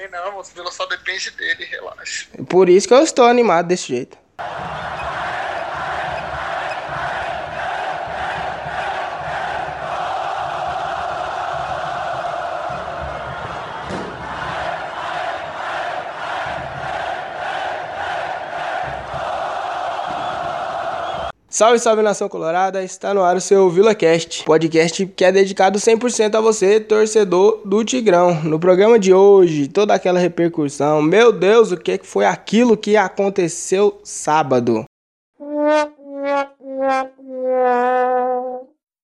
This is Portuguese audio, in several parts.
sei não, Vila só depende dele, relaxa. Por isso que eu estou animado desse jeito. Salve, salve nação colorada, está no ar o seu VilaCast, podcast que é dedicado 100% a você, torcedor do Tigrão. No programa de hoje, toda aquela repercussão, meu Deus, o que foi aquilo que aconteceu sábado?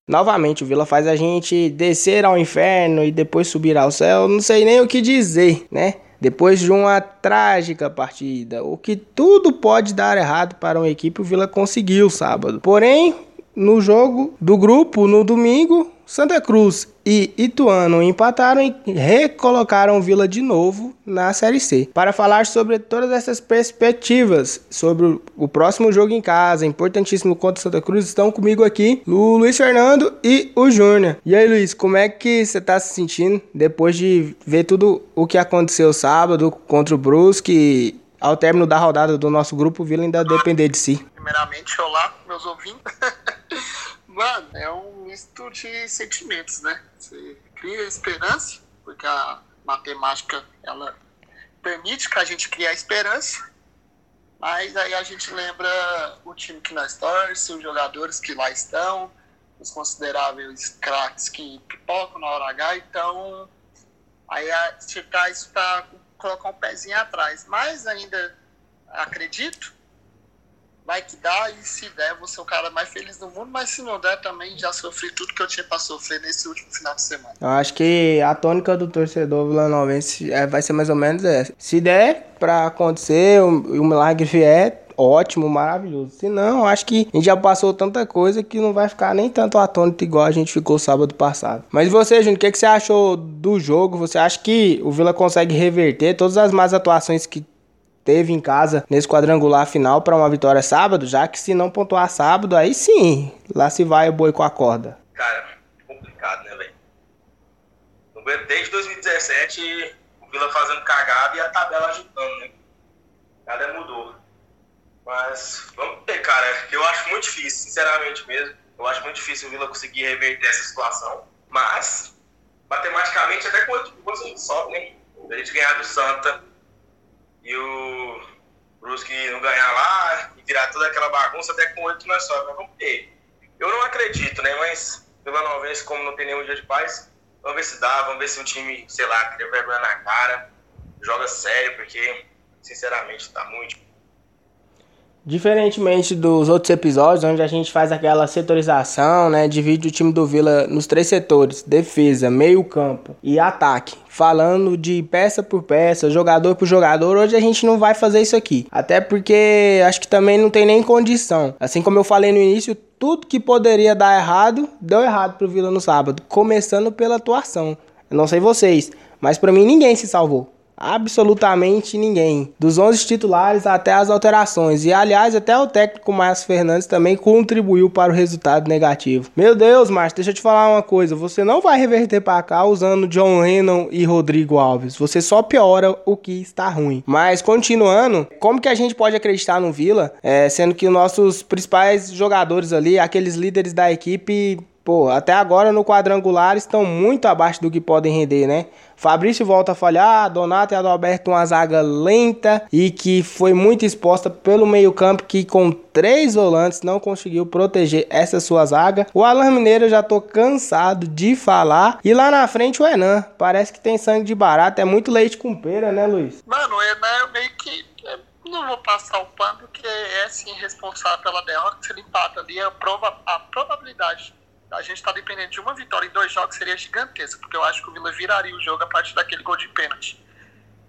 Novamente, o Vila faz a gente descer ao inferno e depois subir ao céu, não sei nem o que dizer, né? Depois de uma trágica partida, o que tudo pode dar errado para uma equipe, o Vila conseguiu sábado. Porém, no jogo do grupo, no domingo, Santa Cruz e Ituano empataram e recolocaram Vila de novo na Série C. Para falar sobre todas essas perspectivas, sobre o próximo jogo em casa, importantíssimo contra Santa Cruz, estão comigo aqui o Luiz Fernando e o Júnior. E aí, Luiz, como é que você está se sentindo depois de ver tudo o que aconteceu sábado contra o Brusque? Ao término da rodada do nosso grupo, Vila ainda depender de si. Primeiramente, olá, meus ouvintes. Mano, é um misto de sentimentos, né? Você cria esperança, porque a matemática ela permite que a gente crie a esperança, mas aí a gente lembra o time que nós torce, os jogadores que lá estão, os consideráveis craques que pipocam na hora H, então aí a gente traz para colocar um pezinho atrás. Mas ainda acredito vai que dá, e se der, vou ser o cara mais feliz do mundo, mas se não der, também já sofri tudo que eu tinha pra sofrer nesse último final de semana. Eu acho que a tônica do torcedor vilanovense é, vai ser mais ou menos essa. Se der pra acontecer, o, o milagre vier, ótimo, maravilhoso. Se não, acho que a gente já passou tanta coisa que não vai ficar nem tanto atônito igual a gente ficou sábado passado. Mas você, Júnior, o que, que você achou do jogo? Você acha que o Vila consegue reverter todas as más atuações que teve em casa nesse quadrangular final para uma vitória sábado, já que se não pontuar sábado, aí sim, lá se vai o boi com a corda. Cara, complicado, né, velho? Desde 2017, o Vila fazendo cagada e a tabela ajudando, né? Nada mudou. Mas vamos ver, cara. Eu acho muito difícil, sinceramente mesmo. Eu acho muito difícil o Vila conseguir reverter essa situação. Mas, matematicamente, até a gente sobe, né? A gente ganhar do Santa, e o Brusque não ganhar lá e virar toda aquela bagunça, até com oito nós só. Vamos ver. Eu não acredito, né? Mas pela Novense, como não tem nenhum dia de paz, vamos ver se dá, vamos ver se o time, sei lá, cria vergonha na cara, joga sério, porque sinceramente tá muito Diferentemente dos outros episódios, onde a gente faz aquela setorização, né? Divide o time do Vila nos três setores: defesa, meio-campo e ataque. Falando de peça por peça, jogador por jogador, hoje a gente não vai fazer isso aqui. Até porque acho que também não tem nem condição. Assim como eu falei no início, tudo que poderia dar errado, deu errado pro Vila no sábado. Começando pela atuação. Eu não sei vocês, mas para mim ninguém se salvou absolutamente ninguém. Dos 11 titulares até as alterações. E aliás, até o técnico Márcio Fernandes também contribuiu para o resultado negativo. Meu Deus, Márcio, deixa eu te falar uma coisa. Você não vai reverter para cá usando John Lennon e Rodrigo Alves. Você só piora o que está ruim. Mas continuando, como que a gente pode acreditar no Vila, é, sendo que nossos principais jogadores ali, aqueles líderes da equipe pô, até agora no quadrangular estão muito abaixo do que podem render, né? Fabrício volta a falhar, Donato e Adalberto uma zaga lenta e que foi muito exposta pelo meio-campo que com três volantes não conseguiu proteger essa sua zaga. O Alan Mineiro já tô cansado de falar. E lá na frente o Enan, parece que tem sangue de barato, é muito leite com pera, né, Luiz? Mano, o Enan é meio que é, não vou passar o pano porque é sim responsável pela derrota se ele empata ali a, prova, a probabilidade a gente está dependendo de uma vitória em dois jogos seria gigantesca, porque eu acho que o Vila viraria o jogo a partir daquele gol de pênalti.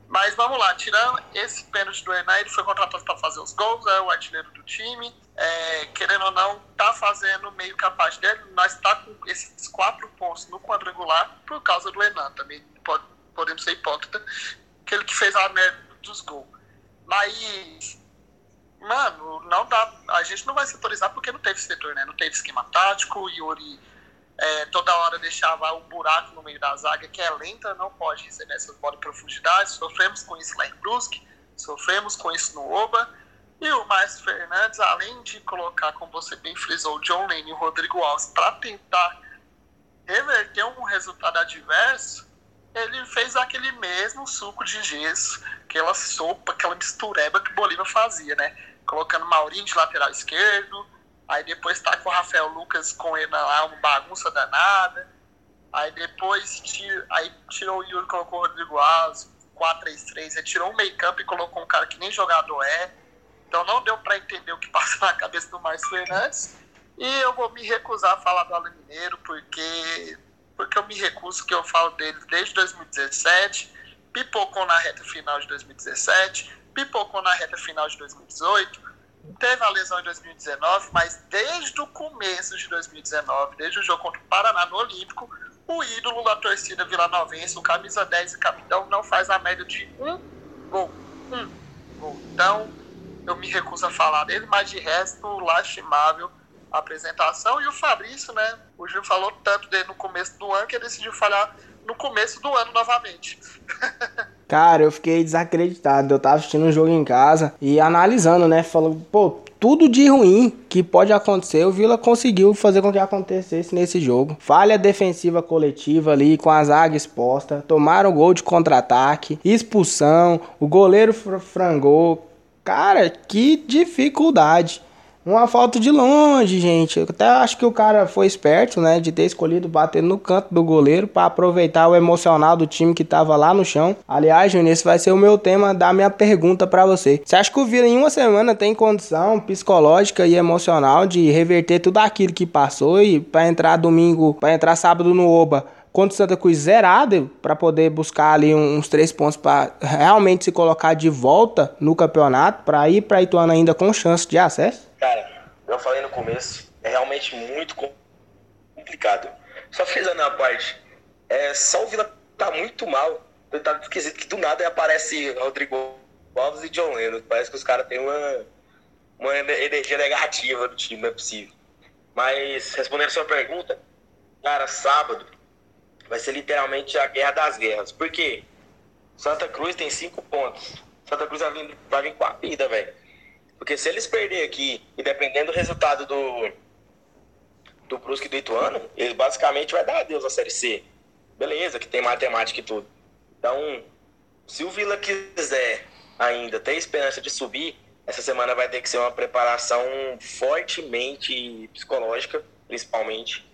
Mas vamos lá, tirando esse pênalti do Enan, ele foi contratado para fazer os gols, é o artilheiro do time. É, querendo ou não, tá fazendo meio capaz dele. Nós está com esses quatro pontos no quadrangular por causa do Enan. Também pode, podemos ser hipócrita, que ele que fez a merda dos gols. Mas mano, não dá. A gente não vai setorizar porque não teve setor, né? Não teve esquema tático. O Yuri é, toda hora deixava um buraco no meio da zaga, que é lenta, não pode receber essas bolas em profundidade. Sofremos com isso lá em Brusque, sofremos com isso no Oba. E o Márcio Fernandes, além de colocar, como você bem frisou, o John Lane e o Rodrigo Alves para tentar reverter um resultado adverso, ele fez aquele mesmo suco de gesso, aquela sopa, aquela mistureba que Bolívar fazia, né? Colocando Maurinho de lateral esquerdo, aí depois tá com o Rafael Lucas com ele lá, uma bagunça danada. Aí depois tira, aí tirou o Yuri colocou o Rodrigo Alves, 4-3-3, aí tirou o meio campo e colocou um cara que nem jogador é. Então não deu para entender o que passa na cabeça do Márcio Fernandes. E eu vou me recusar a falar do Alan Mineiro, porque, porque eu me recuso que eu falo dele desde 2017, pipocou na reta final de 2017, pipocou na reta final de 2018, teve a lesão em 2019, mas desde o começo de 2019, desde o jogo contra o Paraná no Olímpico, o ídolo da torcida vilanovense, o camisa 10 e capitão, não faz a média de um gol. Um gol. Então, eu me recuso a falar dele, mas de resto, lastimável a apresentação. E o Fabrício, né? O Gil falou tanto dele no começo do ano que ele decidiu falar no começo do ano novamente. Cara, eu fiquei desacreditado. Eu tava assistindo um jogo em casa e analisando, né? Falou, pô, tudo de ruim que pode acontecer, o Vila conseguiu fazer com que acontecesse nesse jogo. Falha defensiva coletiva ali, com a zaga exposta. Tomaram gol de contra-ataque, expulsão, o goleiro frangou. Cara, que dificuldade. Uma falta de longe, gente. Eu até acho que o cara foi esperto, né? De ter escolhido bater no canto do goleiro para aproveitar o emocional do time que tava lá no chão. Aliás, Júnior, esse vai ser o meu tema da minha pergunta para você. Você acha que o Vila em uma semana tem condição psicológica e emocional de reverter tudo aquilo que passou e para entrar domingo, para entrar sábado no Oba? contra o Santa Cruz zerado para poder buscar ali uns três pontos para realmente se colocar de volta no campeonato para ir para Ituano ainda com chance de acesso? Cara, eu falei no começo, é realmente muito complicado. Só frisando a parte, é, só o Vila tá muito mal, tá esquisito que do nada aparece Rodrigo Alves e John Lennon. Parece que os caras têm uma, uma energia negativa do time, não é possível. Mas, respondendo a sua pergunta, cara, sábado vai ser literalmente a guerra das guerras. Por quê? Santa Cruz tem cinco pontos. Santa Cruz vai vir, vai vir com a vida, velho. Porque se eles perderem aqui, e dependendo do resultado do, do Brusque e do Ituano, ele basicamente vai dar adeus à Série C. Beleza, que tem matemática e tudo. Então, se o Vila quiser ainda ter esperança de subir, essa semana vai ter que ser uma preparação fortemente psicológica, principalmente.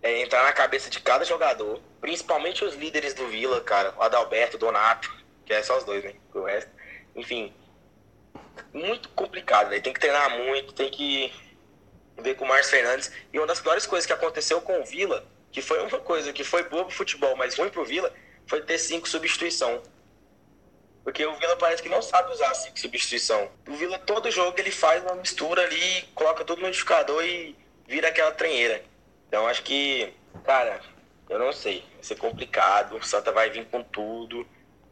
É, entrar na cabeça de cada jogador, principalmente os líderes do Vila, cara, o Adalberto, o Donato, que é só os dois, né? O resto. Enfim, muito complicado, né? Tem que treinar muito, tem que ver com o Márcio Fernandes. E uma das piores coisas que aconteceu com o Vila, que foi uma coisa que foi boa pro futebol, mas ruim pro Vila, foi ter cinco substituição. Porque o Vila parece que não sabe usar cinco substituição. O Vila, todo jogo, ele faz uma mistura ali, coloca tudo no modificador e vira aquela trenheira. Então, acho que, cara, eu não sei. Vai ser complicado. O Santa vai vir com tudo.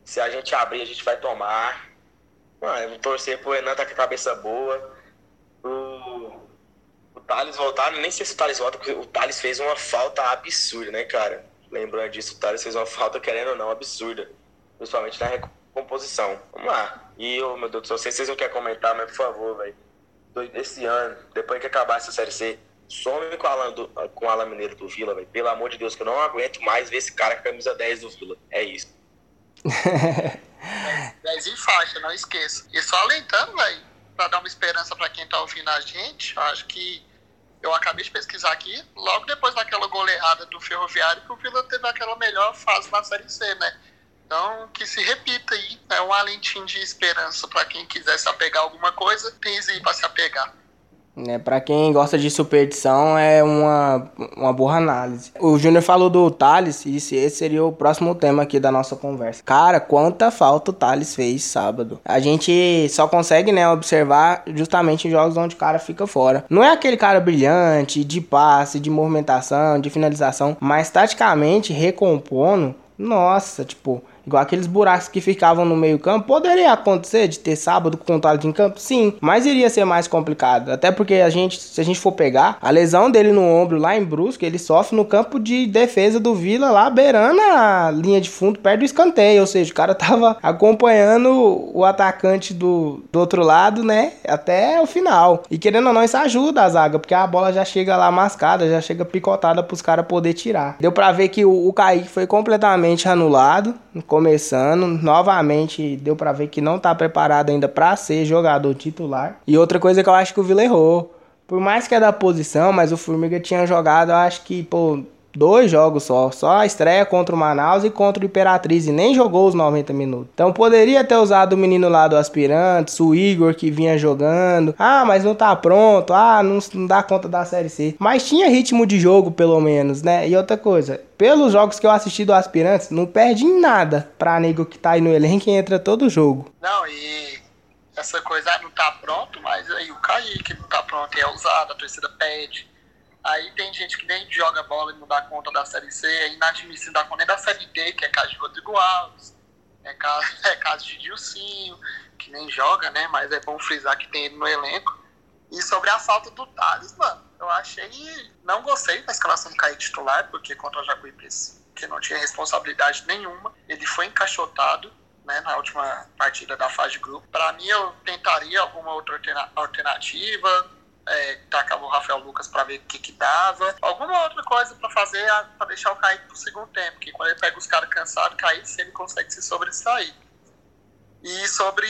Se a gente abrir, a gente vai tomar. Mano, eu vou torcer pro Renan tá com a cabeça boa. O, o Thales voltar, nem sei se o Thales volta, porque o Thales fez uma falta absurda, né, cara? Lembrando disso, o Thales fez uma falta, querendo ou não, absurda. Principalmente na recomposição. Vamos lá. E, oh, meu Deus do céu, se vocês não querem comentar, mas por favor, velho. Esse ano, depois que acabar essa série C, some com o Alan, com Alan Mineiro do Vila, velho. Pelo amor de Deus, que eu não aguento mais ver esse cara com a camisa 10 do Vila. É isso. 10 em faixa, não esqueça. E só alentando, velho, para dar uma esperança para quem tá ouvindo a gente, acho que eu acabei de pesquisar aqui, logo depois daquela goleada do Ferroviário, que o Vila teve aquela melhor fase na Série C, né? Então, que se repita aí, é um alentinho de esperança para quem quiser se apegar a alguma coisa, tem isso aí para se apegar. Né, para quem gosta de superstição, é uma, uma boa análise. O Júnior falou do Thales, e esse seria o próximo tema aqui da nossa conversa. Cara, quanta falta o Thales fez sábado. A gente só consegue, né, observar justamente em jogos onde o cara fica fora. Não é aquele cara brilhante, de passe, de movimentação, de finalização, mas taticamente recompondo, nossa, tipo, igual aqueles buracos que ficavam no meio campo, poderia acontecer de ter sábado com o Thales em campo? Sim, mas iria ser mais complicado. Até porque a gente, se a gente for pegar, a lesão dele no ombro lá em Brusque, ele sofre no campo de defesa do Vila lá, beirando a linha de fundo, perto do escanteio. Ou seja, o cara tava acompanhando o atacante do, do outro lado, né, até o final. E querendo ou não, isso ajuda a zaga, porque a bola já chega lá mascada, já chega picotada pros caras poder tirar. Deu pra ver que o, o Kaique foi completamente anulado, começando. Novamente, deu pra ver que não tá preparado ainda pra ser jogador titular. E outra coisa que eu acho que o Vila errou. Por mais que é da posição, mas o Formiga tinha jogado, eu acho que, pô, dois jogos só. Só a estreia contra o Manaus e contra o Imperatriz. E nem jogou os 90 minutos. Então poderia ter usado o menino lá do Aspirantes, o Igor que vinha jogando. Ah, mas não tá pronto. Ah, não, não dá conta da Série C. Mas tinha ritmo de jogo, pelo menos, né? E outra coisa. Pelos jogos que eu assisti do Aspirantes, não perde em nada pra nego que tá aí no elenco e entra todo jogo. Não, e essa coisa não tá pronto, mas aí o Kaique não tá pronto é usado, a torcida pede. Aí tem gente que nem joga bola e não dá conta da Série C, é inadmissível dar conta nem da Série D, que é caso de Rodrigo Alves, é caso, é caso de Dilcinho, que nem joga, né? Mas é bom frisar que tem ele no elenco. E sobre a falta do Thales, mano, eu achei. Não gostei da escalação do Cair titular, porque contra o Jacuipense, que não tinha responsabilidade nenhuma, ele foi encaixotado. Né, na última partida da fase de grupo. Para mim, eu tentaria alguma outra alternativa, é, tacava o Rafael Lucas para ver o que, que dava. Alguma outra coisa para fazer para deixar o Kaique pro segundo tempo, que quando ele pega os caras cansados, Kaique se ele consegue se sobressair. E sobre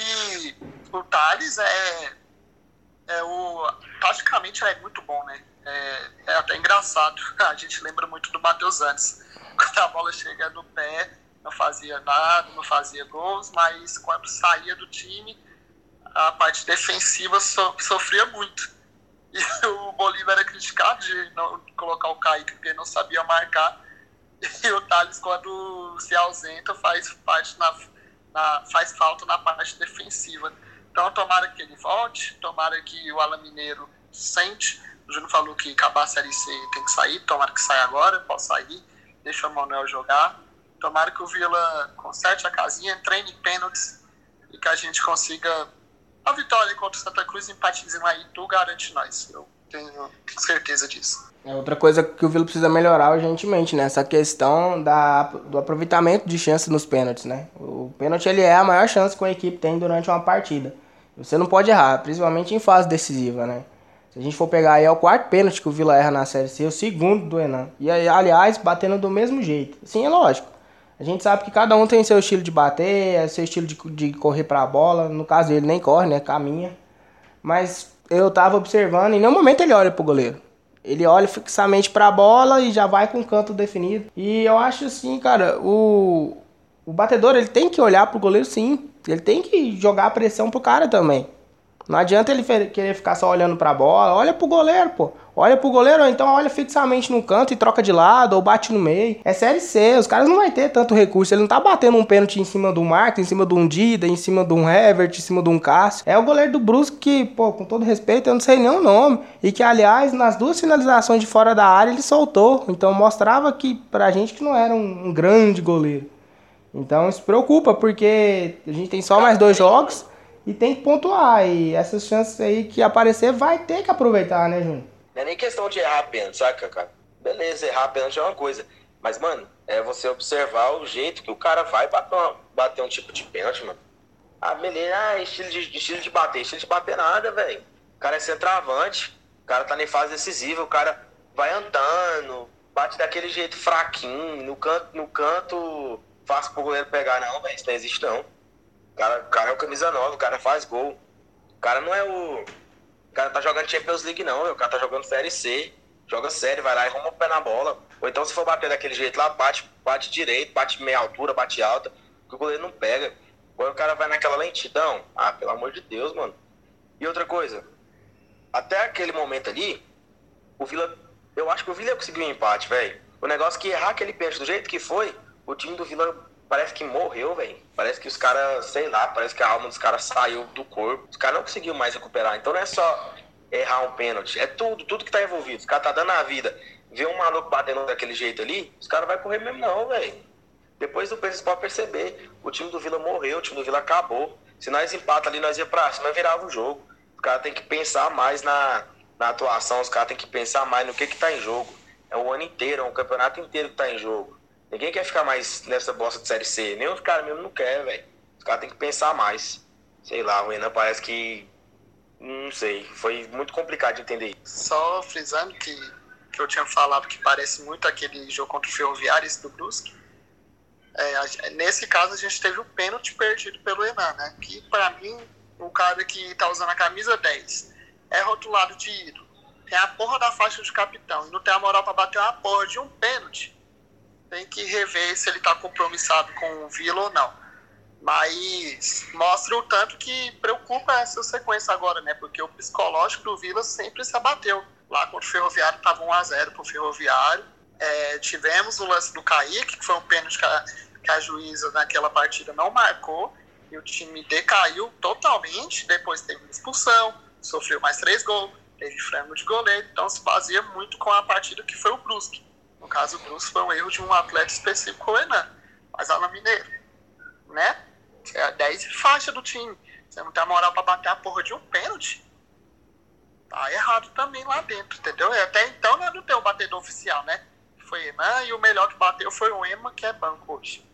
o Thales, é, é o, praticamente é muito bom, né? É, é até engraçado. A gente lembra muito do Matheus antes. Quando a bola chega no pé, não fazia nada, não fazia gols, mas quando saía do time, a parte defensiva so, sofria muito. E o Bolívar era criticado de não colocar o Kaique porque não sabia marcar. E o Thales, quando se ausenta, faz, parte na, na, faz falta na parte defensiva. Então, tomara que ele volte, tomara que o Alan Mineiro sente. O Júnior falou que acabar a Série C tem que sair, tomara que saia agora, possa sair, deixa o Manuel jogar. Tomara que o Vila conserte a casinha, treine pênaltis e que a gente consiga a vitória contra o Santa Cruz, empatezinho aí, tu garante nós. Eu tenho certeza disso. É outra coisa que o Vila precisa melhorar urgentemente, né? Essa questão da, do aproveitamento de chances nos pênaltis, né? O pênalti ele é a maior chance que uma equipe tem durante uma partida. Você não pode errar, principalmente em fase decisiva, né? Se a gente for pegar aí, é o quarto pênalti que o Vila erra na Série C, o segundo do Enan. E aí, aliás, batendo do mesmo jeito. Sim, é lógico. A gente sabe que cada um tem seu estilo de bater, seu estilo de, de correr para a bola. No caso, ele nem corre, né? Caminha. Mas eu tava observando, em nenhum momento ele olha pro goleiro. Ele olha fixamente para a bola e já vai com o canto definido. E eu acho assim, cara, o, o batedor ele tem que olhar pro goleiro sim. Ele tem que jogar a pressão pro cara também. Não adianta ele querer ficar só olhando pra bola. Olha pro goleiro, pô. Olha pro goleiro, ou então olha fixamente no canto e troca de lado, ou bate no meio. É série C, os caras não vão ter tanto recurso. Ele não tá batendo um pênalti em cima do Marcos, em cima de um Dida, em cima de um em cima de um Cássio. É o goleiro do Brusque que, pô, com todo respeito, eu não sei nem o nome. E que, aliás, nas duas finalizações de fora da área, ele soltou. Então mostrava que pra gente que não era um, grande goleiro. Então isso preocupa, porque a gente tem só mais dois jogos e tem que pontuar. E essas chances aí que aparecer vai ter que aproveitar, né, Júnior? Não é nem questão de errar pênalti, saca, cara? Beleza, errar pênalti é uma coisa. Mas, mano, é você observar o jeito que o cara vai bater, uma, bater um tipo de pênalti, mano. Ah, beleza, ah, estilo de, estilo de bater. Estilo de bater nada, velho. O cara é centroavante, o cara tá em fase decisiva, o cara vai andando, bate daquele jeito fraquinho, no canto, no canto fácil pro goleiro pegar, não, velho. Isso não existe, não. Cara, o cara é o camisa 9, o cara faz gol. O cara não é o. O cara tá jogando Champions League, não. O cara tá jogando Série C. Joga sério, vai lá e arruma o pé na bola. Ou então, se for bater daquele jeito lá, bate, bate direito, bate meia altura, bate alta, que o goleiro não pega. Agora o cara vai naquela lentidão. Ah, pelo amor de Deus, mano. E outra coisa, até aquele momento ali, o Vila. Eu acho que o Vila conseguiu um empate, velho. O negócio é que errar aquele pênalti do jeito que foi, o time do Vila parece que morreu, velho. Parece que os caras, sei lá, parece que a alma dos caras saiu do corpo. Os caras não conseguiu mais recuperar. Então não é só errar um pênalti, é tudo, tudo que tá envolvido. Os caras tá dando a vida. Ver um maluco batendo daquele jeito ali, os caras vai correr mesmo não, velho. Depois do pode perceber, o time do Vila morreu, o time do Vila acabou. Se nós empata ali, nós ia pra cima, virava o jogo. Os caras tem que pensar mais na, na atuação, os caras tem que pensar mais no que que tá em jogo. É o ano inteiro, é um campeonato inteiro que tá em jogo. Ninguém quer ficar mais nessa bosta de Série C. Nem os caras mesmo não querem, velho. Os caras tem que pensar mais. Sei lá, o Renan parece que. Não sei. Foi muito complicado de entender. Só frisando que, que eu tinha falado que parece muito aquele jogo contra o Ferroviário, do Brusque. É, nesse caso, a gente teve o pênalti perdido pelo Enan, né? Que, para mim, o cara que tá usando a camisa 10 é rotulado de ídolo, tem a porra da faixa de capitão e não tem a moral para bater uma porra de um pênalti, tem que rever se ele tá compromissado com o Vila ou não. Mas mostra o tanto que preocupa essa sequência agora, né? Porque o psicológico do Vila sempre se abateu. Lá contra o Ferroviário estava 1x0 pro Ferroviário é, tivemos o lance do Kaique, que foi um pênalti que a, que a juíza naquela partida não marcou, e o time decaiu totalmente. Depois teve expulsão, sofreu mais três gols, teve frango de goleiro, então se fazia muito com a partida que foi o Brusque. No caso, o Brusque foi um erro de um atleta específico, o Enan, mas Ala Mineiro, né? É a 10 faixa do time. Você não tem moral para bater a porra de um pênalti. Tá errado também lá dentro, entendeu? E até então não tem o batedor oficial, né? foi Enan e o melhor que bateu foi o Ema, que é banco hoje.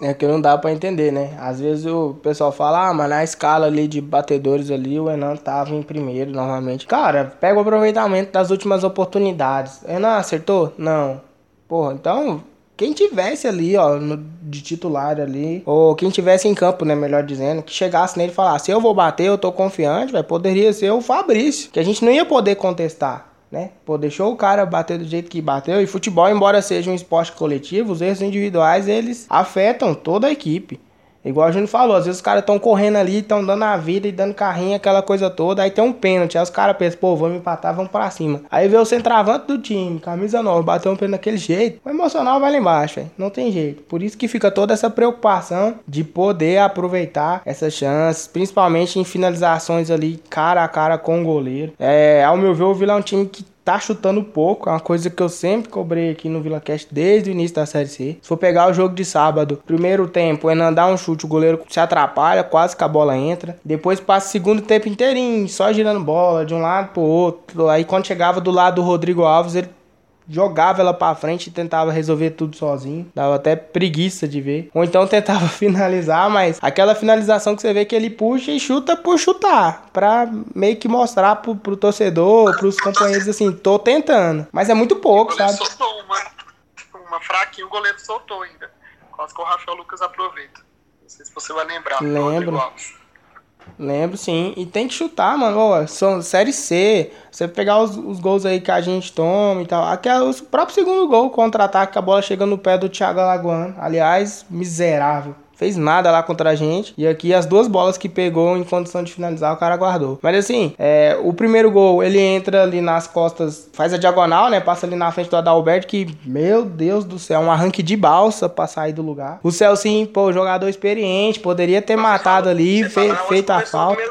É que não dá para entender, né? Às vezes o pessoal fala, ah, mas na escala ali de batedores ali, o Enan tava em primeiro normalmente. Cara, pega o aproveitamento das últimas oportunidades. Enan acertou? Não. Porra, então, quem tivesse ali, ó, no, de titular ali, ou quem tivesse em campo, né, melhor dizendo, que chegasse nele e falasse, eu vou bater, eu tô confiante, vai poderia ser o Fabrício, que a gente não ia poder contestar né? Pô, deixou o cara bater do jeito que bateu. E futebol, embora seja um esporte coletivo, os erros individuais eles afetam toda a equipe. Igual a gente falou, às vezes os caras estão correndo ali, estão dando a vida e dando carrinho, aquela coisa toda. Aí tem um pênalti. Aí os caras pensam, pô, vamos empatar, vamos pra cima. Aí vê o centroavante do time, camisa nova, bateu um pênalti daquele jeito. O emocional vai lá embaixo, véio. não tem jeito. Por isso que fica toda essa preocupação de poder aproveitar essas chances, principalmente em finalizações ali cara a cara com o goleiro. É, ao meu ver, o Vila é um time que tá chutando pouco, é uma coisa que eu sempre cobrei aqui no VilaCast desde o início da Série C. Se for pegar o jogo de sábado, primeiro tempo, é não dar um chute, o goleiro se atrapalha, quase que a bola entra. Depois passa o segundo tempo inteirinho, só girando bola de um lado pro outro. Aí quando chegava do lado do Rodrigo Alves, ele jogava ela para frente e tentava resolver tudo sozinho. Dava até preguiça de ver. Ou então tentava finalizar, mas aquela finalização que você vê que ele puxa e chuta por chutar, para meio que mostrar pro, pro torcedor, pros companheiros assim, tô tentando. Mas é muito pouco, sabe? Soltou uma, uma fraquinha, o goleiro soltou ainda. Quase que o Rafael Lucas aproveita. Não sei se você vai lembrar. Lembro. Lembro sim. E tem que chutar, mano. Ó, são série C. Você pegar os, os gols aí que a gente toma e tal. Aqui é o próprio segundo gol, contra-ataque, a bola chega no pé do Thiago Alagoano. Aliás, miserável fez nada lá contra a gente. E aqui as duas bolas que pegou em condição de finalizar, o cara guardou. Mas assim, é, o primeiro gol, ele entra ali nas costas, faz a diagonal, né? Passa ali na frente do Adalberto, que, meu Deus do céu, um arranque de balsa pra sair do lugar. O Celcinho, pô, jogador experiente, poderia ter matado ali, fe feito a falta.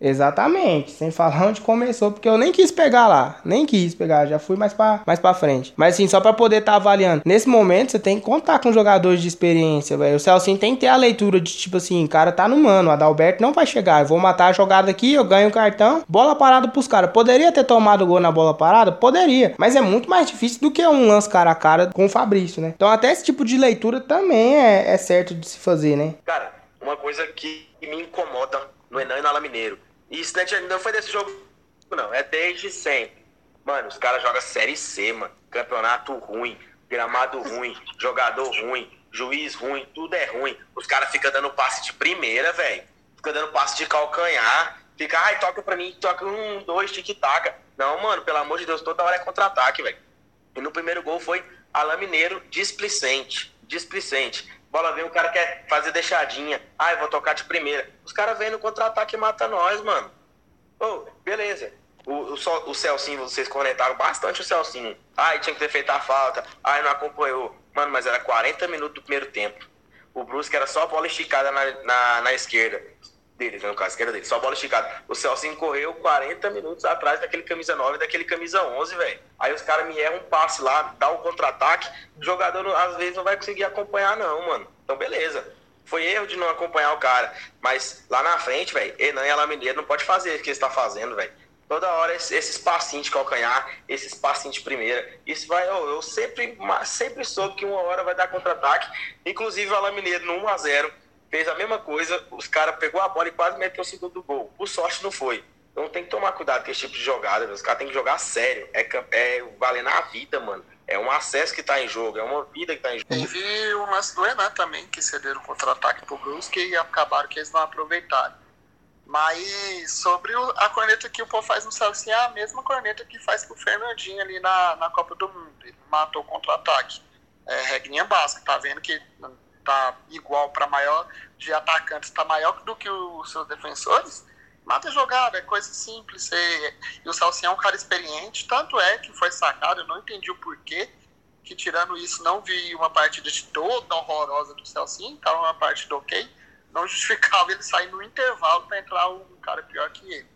Exatamente, sem falar onde começou, porque eu nem quis pegar lá, nem quis pegar, já fui mais pra, mais pra frente. Mas assim, só pra poder estar tá avaliando. Nesse momento, você tem que contar com jogadores de experiência, velho. O Celcinho tem que ter a leitura de tipo assim, cara tá no mano, o Adalberto não vai chegar, eu vou matar a jogada aqui, eu ganho o cartão, bola parada pros caras. Poderia ter tomado gol na bola parada? Poderia, mas é muito mais difícil do que um lance cara a cara com o Fabrício, né? Então até esse tipo de leitura também é, é certo de se fazer, né? Cara, uma coisa que me incomoda no Enan e no Ala Mineiro isso né, não foi desse jogo, não. É desde sempre. Mano, os caras jogam Série C, mano. Campeonato ruim, gramado ruim, jogador ruim, juiz ruim, tudo é ruim. Os caras ficam dando passe de primeira, velho. Fica dando passe de calcanhar. Fica, ai, toca pra mim, toca um, dois, tic-tac. Não, mano, pelo amor de Deus, toda hora é contra-ataque, velho. E no primeiro gol foi Alain Mineiro displicente. Displicente. Bola vem, o cara quer fazer deixadinha. Ah, eu vou tocar de primeira. Os caras vêm no contra-ataque e matam nós, mano. Oh, beleza. O, o, o Celcinho, vocês conectaram bastante o Celcinho. Ai, tinha que ter feito a falta. Ai, não acompanhou. Mano, mas era 40 minutos do primeiro tempo. O Brusque era só bola esticada na, na, na esquerda. Deles, né, no caso, esquerda dele, só bola esticada. O Celcinho correu 40 minutos atrás daquele camisa 9 daquele camisa 11, velho. Aí os caras me erram um passe lá, dá um contra-ataque. O jogador, às vezes, não vai conseguir acompanhar, não, mano. Então, beleza. Foi erro de não acompanhar o cara. Mas lá na frente, velho, Enan e Alamineiro não pode fazer o que ele está fazendo, velho. Toda hora esses passinhos de calcanhar, esses passinhos de primeira. Isso vai, eu, eu sempre, sempre soube que uma hora vai dar contra-ataque. Inclusive o Alamineiro no 1x0 fez a mesma coisa, os caras pegou a bola e quase meteu o segundo gol. Por sorte não foi. Então tem que tomar cuidado com esse tipo de jogada, os caras têm que jogar sério. É, é valendo a vida, mano. É um acesso que tá em jogo, é uma vida que tá em jogo. Teve o lance do Enan também, que cederam contra-ataque pro Brusque e acabaram que eles não aproveitaram. Mas sobre a corneta que o povo faz no Celso, é a mesma corneta que faz pro Fernandinho ali na, na Copa do Mundo. Ele matou o contra-ataque. É regrinha básica, tá vendo que tá igual para maior de atacantes, tá maior do que os seus defensores, mata jogada, é coisa simples. E, e o Celcinho é um cara experiente, tanto é que foi sacado, eu não entendi o porquê, que tirando isso, não vi uma partida de toda horrorosa do Celcinho, tava uma partida ok, não justificava ele sair no intervalo para entrar um cara pior que ele.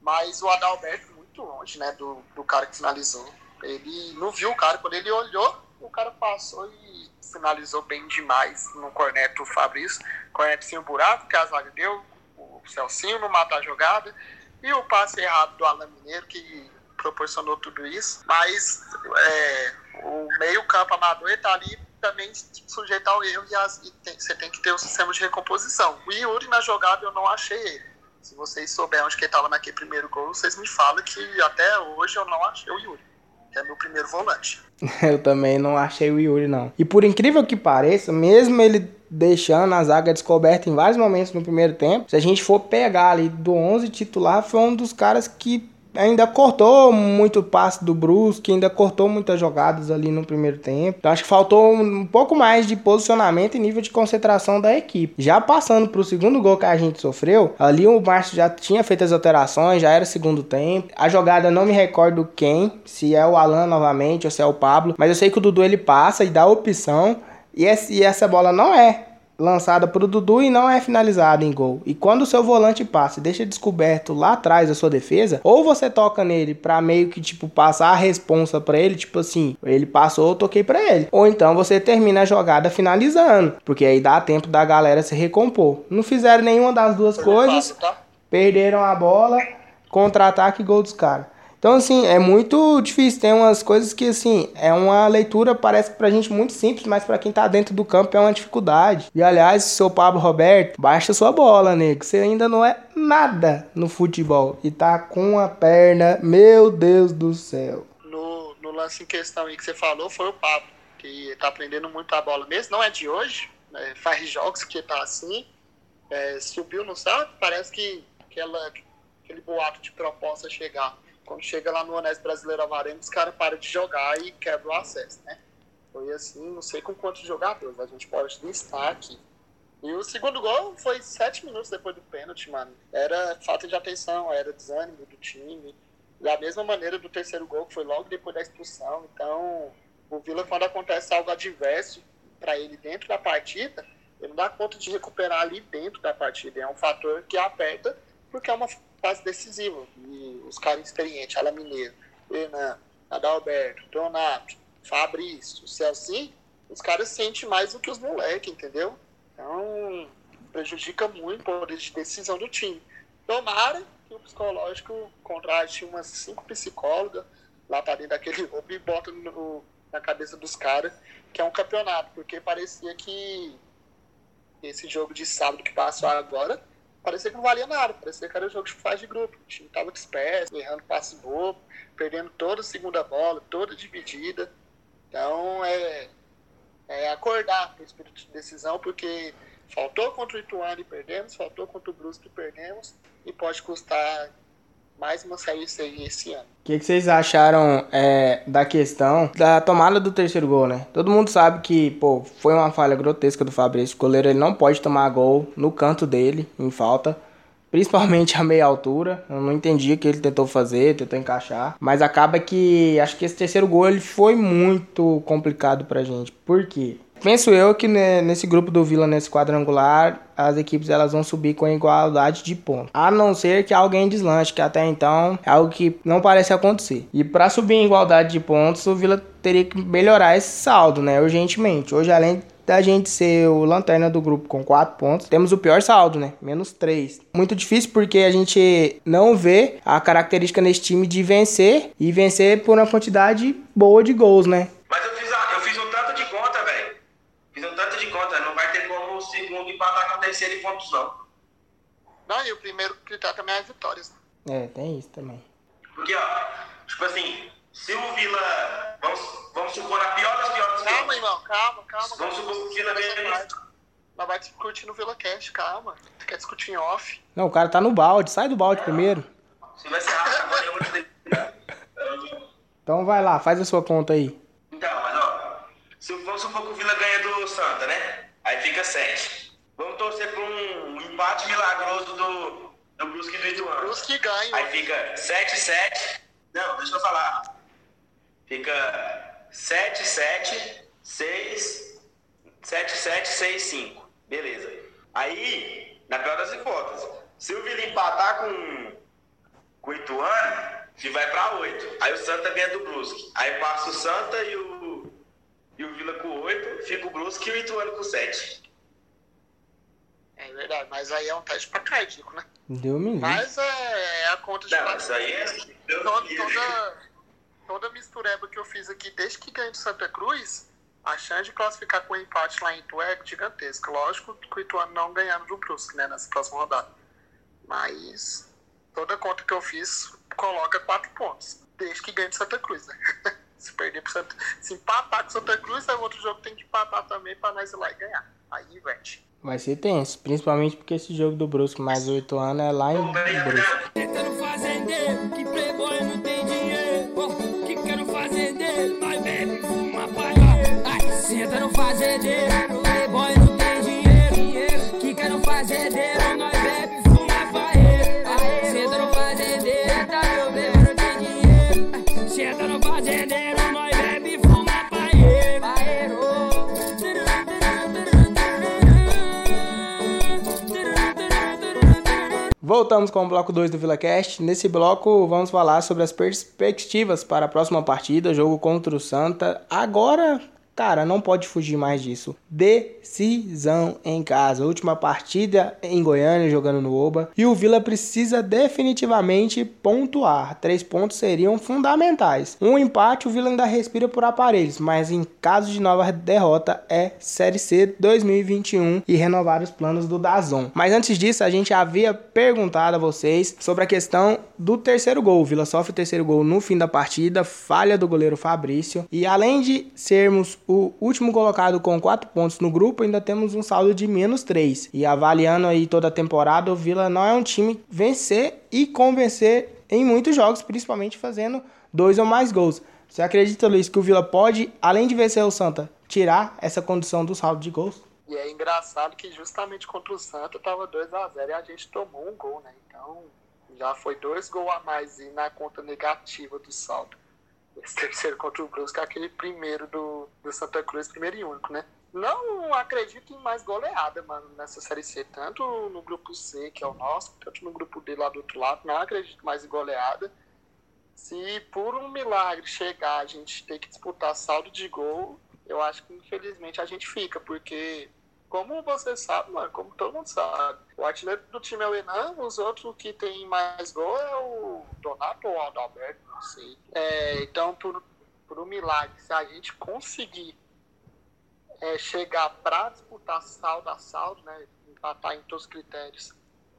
Mas o Adalberto, muito longe, né, do, do cara que finalizou. Ele não viu o cara, quando ele olhou, o cara passou e finalizou bem demais no corneto Fabrício. Corneto sem o buraco, que a zaga deu, o Celcinho não mata a jogada, e o passe errado do Alan Mineiro, que proporcionou tudo isso. Mas é, o meio-campo amador está ali também sujeito ao erro e, as, e tem, você tem que ter um sistema de recomposição. O Yuri na jogada eu não achei ele. Se vocês souberem onde que ele estava naquele primeiro gol, vocês me falam que até hoje eu não achei o Yuri é meu primeiro volante. Eu também não achei o Yuri, não. E por incrível que pareça, mesmo ele deixando a zaga descoberta em vários momentos no primeiro tempo, se a gente for pegar ali do 11 titular, foi um dos caras que ainda cortou muito passe do Brusque, ainda cortou muitas jogadas ali no primeiro tempo. Então acho que faltou um pouco mais de posicionamento e nível de concentração da equipe. Já passando para o segundo gol que a gente sofreu, ali o Márcio já tinha feito as alterações, já era segundo tempo. A jogada não me recordo quem, se é o Alan novamente ou se é o Pablo, mas eu sei que o Dudu ele passa e dá opção. E essa bola não é lançada para o Dudu e não é finalizada em gol. E quando o seu volante passa e deixa descoberto lá atrás da sua defesa, ou você toca nele para meio que tipo passar a responsa para ele, tipo assim, ele passou, eu toquei para ele. Ou então você termina a jogada finalizando, porque aí dá tempo da galera se recompor. Não fizeram nenhuma das duas coisas, tá? perderam a bola, contra-ataque e gol dos caras. Então, assim, é muito difícil. Tem umas coisas que, assim, é uma leitura, parece pra gente muito simples, mas para quem tá dentro do campo é uma dificuldade. E, aliás, seu Pablo Roberto, baixa sua bola, nego. Você ainda não é nada no futebol. E tá com a perna, meu Deus do céu. No, no lance em questão aí que você falou, foi o Pablo, que tá aprendendo muito a bola mesmo. Não é de hoje, né? faz jogos que tá assim. É, subiu no salto, parece que aquela, aquele boato de proposta chegar quando chega lá no Honesto Brasileiro Avarendo, os caras param de jogar e quebram o acesso, né? Foi assim, não sei com quantos jogadores, a gente pode listar aqui. E o segundo gol foi sete minutos depois do pênalti, mano. Era falta de atenção, era desânimo do time. Da mesma maneira do terceiro gol, que foi logo depois da expulsão. Então, o Vila, quando acontece algo adverso para ele dentro da partida, ele não dá conta de recuperar ali dentro da partida. É um fator que aperta, porque é uma fase decisiva. E os caras experientes, Ala Mineiro, Renan, Adalberto, Donato, Fabrício, Celci, os caras sentem mais do que os moleques, entendeu? Então, prejudica muito o poder de decisão do time. Tomara que o psicológico contrate umas cinco psicólogas lá para dentro daquele roubo e bota no, na cabeça dos caras que é um campeonato, porque parecia que esse jogo de sábado que passou agora parecia que não valia nada, parecia que era um jogo de fase de grupo. O time estava disperso, errando passe bobo, perdendo toda a segunda bola, toda dividida. Então é, é acordar o espírito de decisão, porque faltou contra o Ituano e perdemos, faltou contra o Brusque e perdemos, e pode custar mais uma saída esse ano. O que, que, vocês acharam é, da questão da tomada do terceiro gol, né? Todo mundo sabe que, pô, foi uma falha grotesca do Fabrício. O goleiro ele não pode tomar gol no canto dele, em falta. Principalmente a meia altura. Eu não entendi o que ele tentou fazer, tentou encaixar. Mas acaba que acho que esse terceiro gol ele foi muito complicado pra gente. Por quê? Penso eu que nesse grupo do Vila, nesse quadrangular, as equipes elas vão subir com igualdade de pontos. A não ser que alguém deslanche, que até então é algo que não parece acontecer. E para subir em igualdade de pontos, o Vila teria que melhorar esse saldo, né, urgentemente. Hoje, além da gente ser o lanterna do grupo com 4 pontos, temos o pior saldo, né? Menos 3. Muito difícil porque a gente não vê a característica nesse time de vencer e vencer por uma quantidade boa de gols, né? Mas eu fiz, eu fiz um tanto de conta, velho. Fiz um tanto de conta. Não vai ter como o segundo empatar com o terceiro em pontos, não. Não, e o primeiro critério também é as vitórias. Né? É, tem isso também. Porque, ó, tipo assim, se o Vila. Vamos, vamos supor a pior das piores Calma, irmão, calma, calma. Vamos supor que o Vila venha. Mas vai discutir no Vila Cast, calma. Tu quer discutir em off? Não, o cara tá no balde, sai do balde primeiro. Se vai ser rápido, agora eu Então vai lá, faz a sua conta aí. Então, mas ó, se vamos supor que o Vila ganha do Santa, né? Aí fica 7. Vamos torcer pra um empate milagroso do, do Brusque e do Ituano. Brusque ganha. Aí fica 7, 7. Não, deixa eu falar. Fica 7, 7, 6, 7, 7, 6, 5. Beleza. Aí, na pior das hipóteses, se o Vila empatar com, com o Ituano, se vai para 8. Aí o Santa ganha do Brusque. Aí passa o Santa e o, e o Vila com 8, fica o Brusque e o Ituano com 7. É verdade, mas aí é um teste pra cardíaco, né? Deu me Mas é, é a conta de. Não, isso aí é. Toda, toda, toda mistureba que eu fiz aqui desde que ganhei do Santa Cruz, a chance de classificar com empate lá em Itu é gigantesca. Lógico que o Ituano não ganhando do Brusque, né, nessa próxima rodada. Mas toda conta que eu fiz coloca quatro pontos, desde que ganhe do Santa Cruz, né? se perder pro Santa... Se empatar com Santa Cruz, aí o outro jogo tem que empatar também pra nós ir lá e ganhar. Aí inverte. Vai ser tenso, principalmente porque esse jogo do Brusque mais oito anos é lá em Brusque. Voltamos com o bloco 2 do VilaCast. Nesse bloco vamos falar sobre as perspectivas para a próxima partida, jogo contra o Santa. Agora Cara, não pode fugir mais disso. Decisão em casa. Última partida em Goiânia, jogando no Oba. E o Vila precisa definitivamente pontuar. Três pontos seriam fundamentais. Um empate, o Vila ainda respira por aparelhos. Mas em caso de nova derrota, é Série C 2021 e renovar os planos do Dazon. Mas antes disso, a gente havia perguntado a vocês sobre a questão do terceiro gol. O Vila sofre o terceiro gol no fim da partida. Falha do goleiro Fabrício. E além de sermos o último colocado com 4 pontos no grupo, ainda temos um saldo de menos 3. E avaliando aí toda a temporada, o Vila não é um time vencer e convencer em muitos jogos, principalmente fazendo dois ou mais gols. Você acredita, Luiz, que o Vila pode, além de vencer o Santa, tirar essa condição do saldo de gols? E é engraçado que justamente contra o Santa tava 2 a 0 e a gente tomou um gol, né? Então já foi dois gols a mais e na conta negativa do saldo esse terceiro contra o Brusque, aquele primeiro do, do Santa Cruz, primeiro e único, né? Não acredito em mais goleada, mano, nessa Série C. Tanto no grupo C, que é o nosso, tanto no grupo D lá do outro lado. Não acredito mais em goleada. Se por um milagre chegar a gente ter que disputar saldo de gol, eu acho que infelizmente a gente fica, porque como você sabe, mano, como todo mundo sabe, o artilheiro do time é o Enan, os outros que tem mais gol é o Donato Adalberto, não sei. É, então, por, por um milagre, se a gente conseguir é, chegar para disputar saldo a saldo, né, empatar em todos os critérios,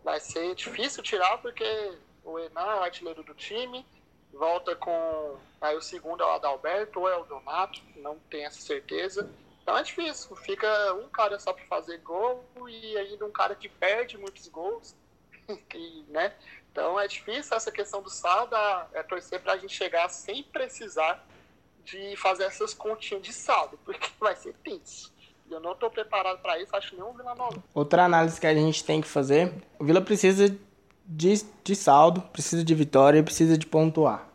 vai ser difícil tirar, porque o Enan é o artilheiro do time, volta com. Aí o segundo é o Adalberto ou é o Donato, não tenho essa certeza. Então é difícil, fica um cara só para fazer gol e ainda um cara que perde muitos gols, e, né? Então é difícil essa questão do saldo, é torcer para a gente chegar sem precisar de fazer essas continhas de saldo, porque vai ser tenso. Eu não estou preparado para isso, acho o Vila Nova. Outra análise que a gente tem que fazer, o Vila precisa de, de saldo, precisa de vitória e precisa de pontuar.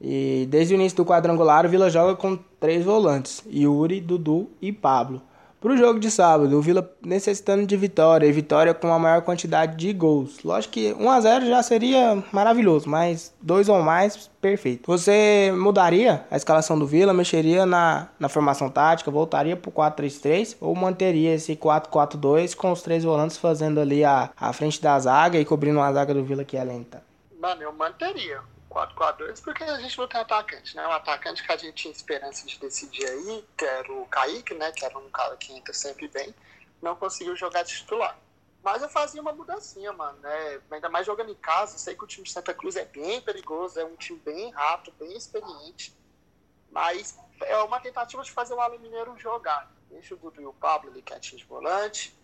E desde o início do quadrangular, o Vila joga com três volantes: Yuri, Dudu e Pablo. Pro jogo de sábado. O Vila necessitando de vitória, e vitória com a maior quantidade de gols. Lógico que 1 a 0 já seria maravilhoso, mas dois ou mais, perfeito. Você mudaria a escalação do Vila, mexeria na, na formação tática, voltaria pro 4-3-3 ou manteria esse 4-4-2 com os três volantes fazendo ali a, a frente da zaga e cobrindo uma zaga do Vila que é lenta? Mano, eu manteria 4-4-2 porque a gente não tem atacante, né? O atacante que a gente tinha esperança de decidir aí, que era o Kaique, né? Que era um cara que entra sempre bem, não conseguiu jogar de titular. Mas eu fazia uma mudancinha, mano, né? Ainda mais jogando em casa, sei que o time de Santa Cruz é bem perigoso, é um time bem rápido, bem experiente. Mas é uma tentativa de fazer o Alan Mineiro jogar. Deixa o Dudu e o Pablo ali quietinho de volante,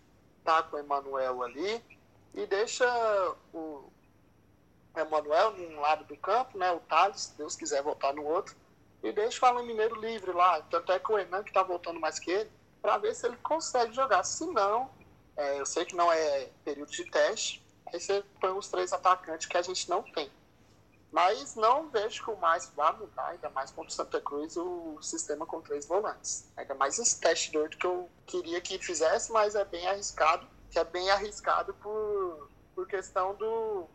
tá com o Emanuel ali, e deixa o, Emanuel num lado do campo, né? O Thales, se Deus quiser voltar no outro. E deixa o Alan Mineiro livre lá. Tanto é que o Enan, que tá voltando mais que ele, para ver se ele consegue jogar. Se não, é, eu sei que não é período de teste, aí você põe os três atacantes que a gente não tem. Mas não vejo que o mais vá mudar, ainda mais contra o Santa Cruz, o sistema com três volantes. Ainda mais esse teste doido que eu queria que fizesse, mas é bem arriscado. Que é bem arriscado por, por questão do,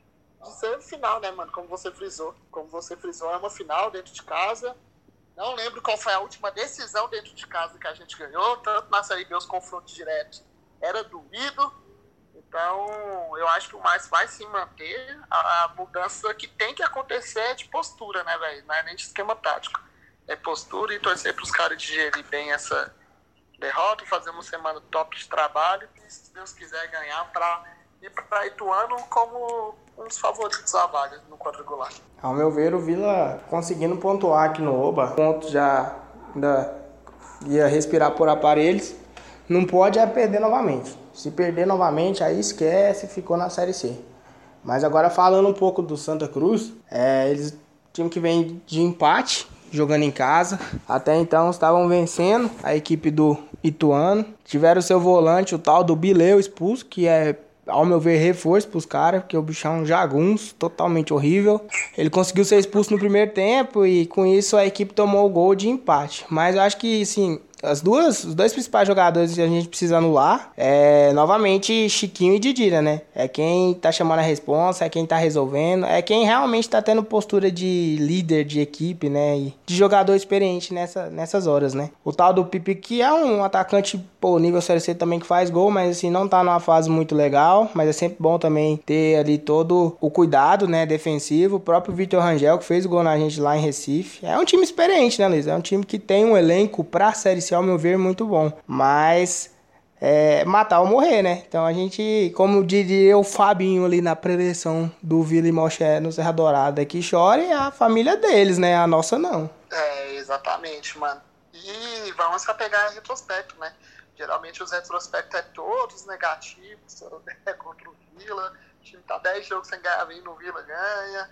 de ser final, né, mano? Como você frisou. Como você frisou, é uma final dentro de casa. Não lembro qual foi a última decisão dentro de casa que a gente ganhou, tanto na Série B os confrontos diretos era doído. Então, eu acho que o mais vai se manter. A, a mudança que tem que acontecer é de postura, né, velho? Não é nem de esquema tático. É postura e torcer para os caras digerirem bem essa derrota, fazer uma semana top de trabalho e, se Deus quiser, ganhar para ir para Ituano como um dos favoritos à vaga no quadrangular. Ao meu ver, o Vila conseguindo pontuar aqui no Oba, ponto já ainda ia respirar por aparelhos, não pode é perder novamente. Se perder novamente, aí esquece, ficou na Série C. Mas agora falando um pouco do Santa Cruz, é, eles time que vem de empate, jogando em casa. Até então estavam vencendo a equipe do Ituano. Tiveram seu volante, o tal do Bileu expulso, que é ao meu ver, reforço pros caras, porque o bichão é um jagunço, totalmente horrível. Ele conseguiu ser expulso no primeiro tempo e com isso a equipe tomou o gol de empate. Mas eu acho que, assim, as duas, os dois principais jogadores que a gente precisa anular é novamente Chiquinho e Didira, né? É quem tá chamando a responsa, é quem tá resolvendo, é quem realmente tá tendo postura de líder de equipe, né? E de jogador experiente nessa, nessas horas, né? O tal do Pipi, que é um atacante, pô, nível Série C também que faz gol, mas assim, não tá numa fase muito legal, mas é sempre bom também ter ali todo o cuidado, né, defensivo. O próprio Vitor Rangel, que fez o gol na gente lá em Recife. É um time experiente, né, Luiz? É um time que tem um elenco pra Série C ao meu ver, muito bom. Mas é, matar ou morrer, né? Então a gente, como diria o Fabinho ali na preleção do Vila e Moché no Serra Dourada, que chore a família deles, né? A nossa não. É, exatamente, mano. E vamos só pegar retrospecto, né? Geralmente os retrospectos é todos negativos, é contra o Vila. O time tá 10 jogos sem ganhar, vem no Vila, ganha.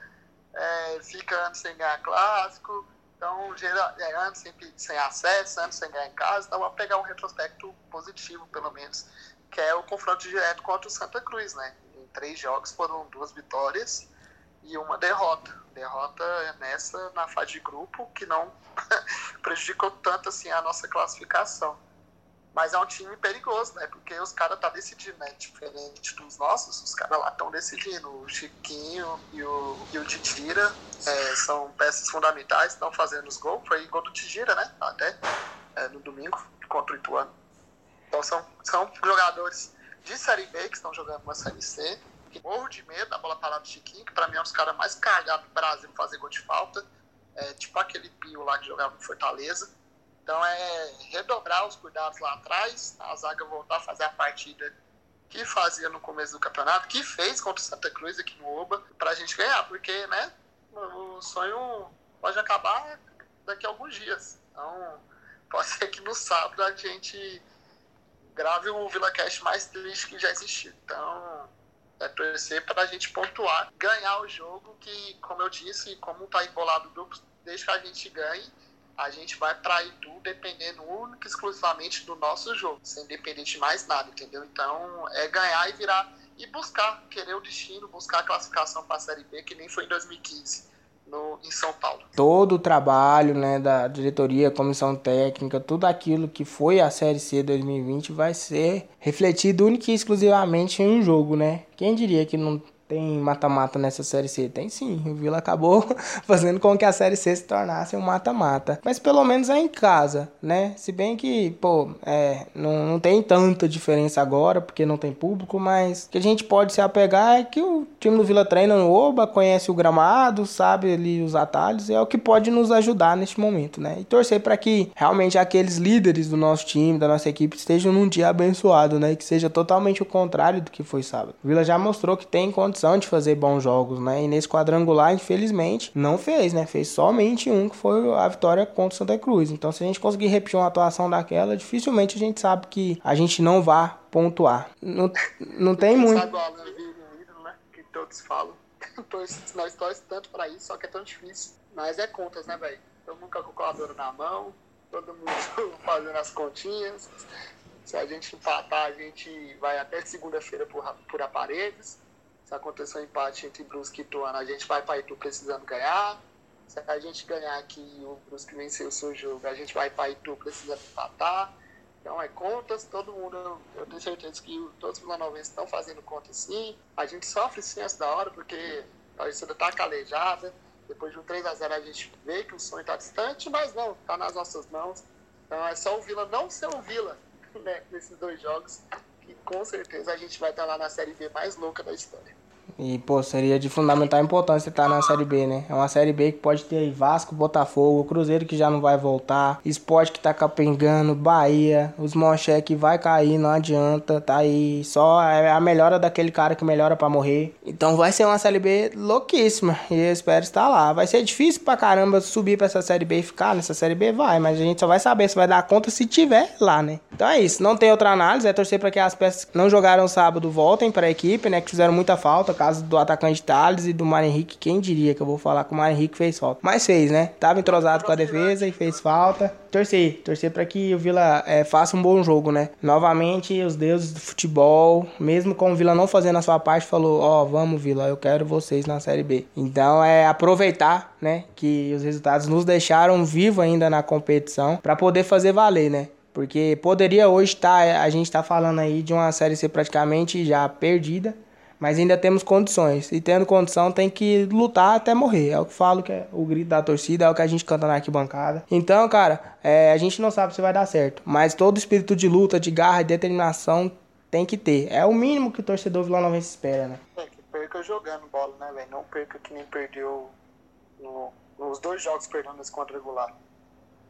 É, fica anos sem ganhar clássico. Então, é, anos sem, sem acesso, anos sem ganhar em casa, então vamos pegar um retrospecto positivo, pelo menos, que é o confronto direto contra o Santa Cruz, né? Em três jogos foram duas vitórias e uma derrota. Derrota nessa, na fase de grupo, que não prejudicou tanto assim a nossa classificação. Mas é um time perigoso, né? Porque os caras tá decidindo, né? Diferente dos nossos, os caras lá estão decidindo. O Chiquinho e o, e o Titira é, são peças fundamentais, estão fazendo os gols. Foi gol do Tijira, né? Até é, no domingo, contra o Ituano. Então são, são jogadores de Série B que estão jogando uma Série C. Que morro de medo da bola parada do Chiquinho, que pra mim é um dos caras mais cagados do Brasil fazer gol de falta. É, tipo aquele Pio lá que jogava no Fortaleza. Então é redobrar os cuidados lá atrás, a zaga voltar a fazer a partida que fazia no começo do campeonato, que fez contra o Santa Cruz aqui no Oba, pra gente ganhar, porque, né, o sonho pode acabar daqui a alguns dias. Então, pode ser que no sábado a gente grave o VilaCast mais triste que já existiu. Então, é torcer para a gente pontuar, ganhar o jogo, que, como eu disse, como tá embolado o duplo, desde que a gente ganhe, a gente vai para Itu dependendo única e exclusivamente do nosso jogo, sem depender de mais nada, entendeu? Então é ganhar e virar e buscar, querer o destino, buscar a classificação para a Série B, que nem foi em 2015. no, em São Paulo. Todo o trabalho né, da diretoria, comissão técnica, tudo aquilo que foi a Série C 2020 vai ser refletido única e exclusivamente em um jogo, né? Quem diria que não tem mata-mata nessa Série C? Tem sim. O Vila acabou fazendo com que a Série C se tornasse um mata-mata. Mas pelo menos é em casa, né? Se bem que, pô, é, não, não tem tanta diferença agora, porque não tem público, mas o que a gente pode se apegar é que o time do Vila treina no Oba, conhece o gramado, sabe ali os atalhos, é o que pode nos ajudar neste momento, né? E torcer para que realmente aqueles líderes do nosso time, da nossa equipe, estejam num dia abençoado, né? E que seja totalmente o contrário do que foi sábado. O Vila já mostrou que tem condição condição de fazer bons jogos, né? E nesse quadrangular, infelizmente, não fez, né? Fez somente um, que foi a vitória contra o Santa Cruz. Então, se a gente conseguir repetir uma atuação daquela, dificilmente a gente sabe que a gente não vá pontuar. Não, não tem muito. Sabe o Alan né? Que todos falam. Nós torcemos tanto para isso, só que é tão difícil. Mas é contas, né, velho? Todo mundo com a calculadora na mão, todo mundo fazendo as continhas. Se a gente empatar, a gente vai até segunda-feira por, por aparelhos. Se acontecer um empate entre Brusque e Ituano, a gente vai para Itu precisando ganhar. Se a gente ganhar aqui e o Brusque vencer o seu jogo, a gente vai para Itu precisando empatar. Então é contas, todo mundo, eu tenho certeza que todos os vilanovenses estão fazendo contas sim. A gente sofre sim essa da hora, porque a torcida está calejada. Depois de um 3x0 a gente vê que o sonho está distante, mas não, está nas nossas mãos. Então é só o Vila não ser o Vila né, nesses dois jogos que com certeza a gente vai estar lá na Série B mais louca da história. E, pô, seria de fundamental importância estar na Série B, né? É uma Série B que pode ter Vasco, Botafogo, Cruzeiro que já não vai voltar, Esporte que tá capengando, Bahia, os Monché que vai cair, não adianta, tá aí. Só é a melhora daquele cara que melhora para morrer. Então vai ser uma Série B louquíssima e eu espero estar lá. Vai ser difícil pra caramba subir pra essa Série B e ficar nessa Série B, vai, mas a gente só vai saber se vai dar conta se tiver lá, né? Então é isso, não tem outra análise, é torcer para que as peças que não jogaram sábado voltem para a equipe, né? Que fizeram muita falta caso do atacante Thales e do Mário Henrique, quem diria que eu vou falar que o Mário Henrique fez falta. Mas fez, né? Tava entrosado com a defesa e fez falta. Torcer, torcer para que o Vila é, faça um bom jogo, né? Novamente, os deuses do futebol, mesmo com o Vila não fazendo a sua parte, falou: Ó, oh, vamos, Vila, eu quero vocês na Série B. Então é aproveitar, né? Que os resultados nos deixaram vivo ainda na competição para poder fazer valer, né? Porque poderia hoje estar, tá, a gente está falando aí de uma série C praticamente já perdida, mas ainda temos condições. E tendo condição, tem que lutar até morrer. É o que falo que é o grito da torcida, é o que a gente canta na arquibancada. Então, cara, é, a gente não sabe se vai dar certo. Mas todo espírito de luta, de garra e determinação tem que ter. É o mínimo que o torcedor vilanovense espera, né? É, que perca jogando bola, né, velho? Não perca que nem perdeu no, nos dois jogos perdendo esse quadrangular.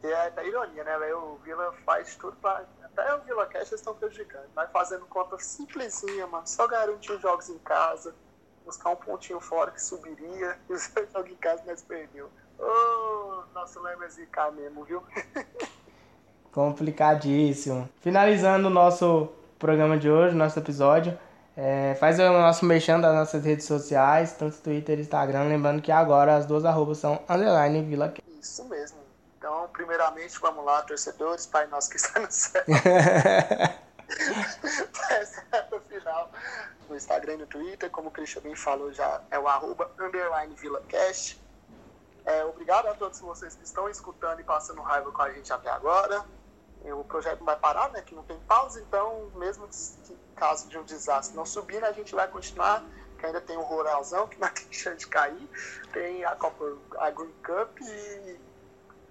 E é da ironia, né, velho? O Vila faz tudo pra até o Vila Cash estão prejudicando. Mas fazendo conta simplesinha, mano. Só garantir jogos em casa, buscar um pontinho fora que subiria, e os jogos em casa nós perdeu. Ô, oh, nosso lema é zicar mesmo, viu? Complicadíssimo. Finalizando o nosso programa de hoje, nosso episódio. É, faz o nosso mexendo das nossas redes sociais, tanto Twitter e Instagram. Lembrando que agora as duas arrobas são underline Vila Isso mesmo. Então, primeiramente, vamos lá, torcedores, Pai Nosso que está no céu. no final, no Instagram e no Twitter, como o Christian bem falou, já é o arroba underline VilaCast. É, obrigado a todos vocês que estão escutando e passando raiva com a gente até agora. O projeto não vai parar, né? Que não tem pausa, então, mesmo que caso de um desastre não subir, né, a gente vai continuar. Que ainda tem o Ruralzão, que não tem chance de cair. Tem a Copa, a Green Cup e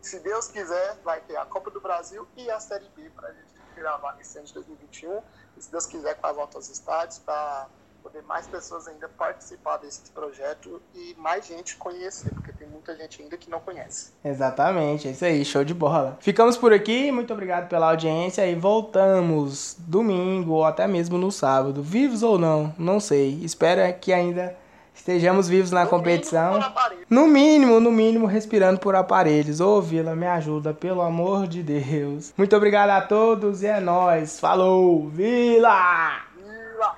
se Deus quiser, vai ter a Copa do Brasil e a Série B para a gente gravar esse ano de 2021. E se Deus quiser, com a volta estádios, para poder mais pessoas ainda participar desse projeto e mais gente conhecer, porque tem muita gente ainda que não conhece. Exatamente, é isso aí, show de bola. Ficamos por aqui, muito obrigado pela audiência e voltamos domingo ou até mesmo no sábado, vivos ou não, não sei. Espero que ainda estejamos vivos na no competição. Mínimo no mínimo, no mínimo, respirando por aparelhos. Ô, Vila, me ajuda, pelo amor de Deus. Muito obrigado a todos e é nóis. Falou, Vila! Vila!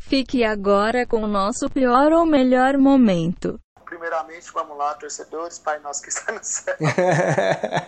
Fique agora com o nosso pior ou melhor momento. Primeiramente, vamos lá, torcedores, Pai Nosso que está no céu.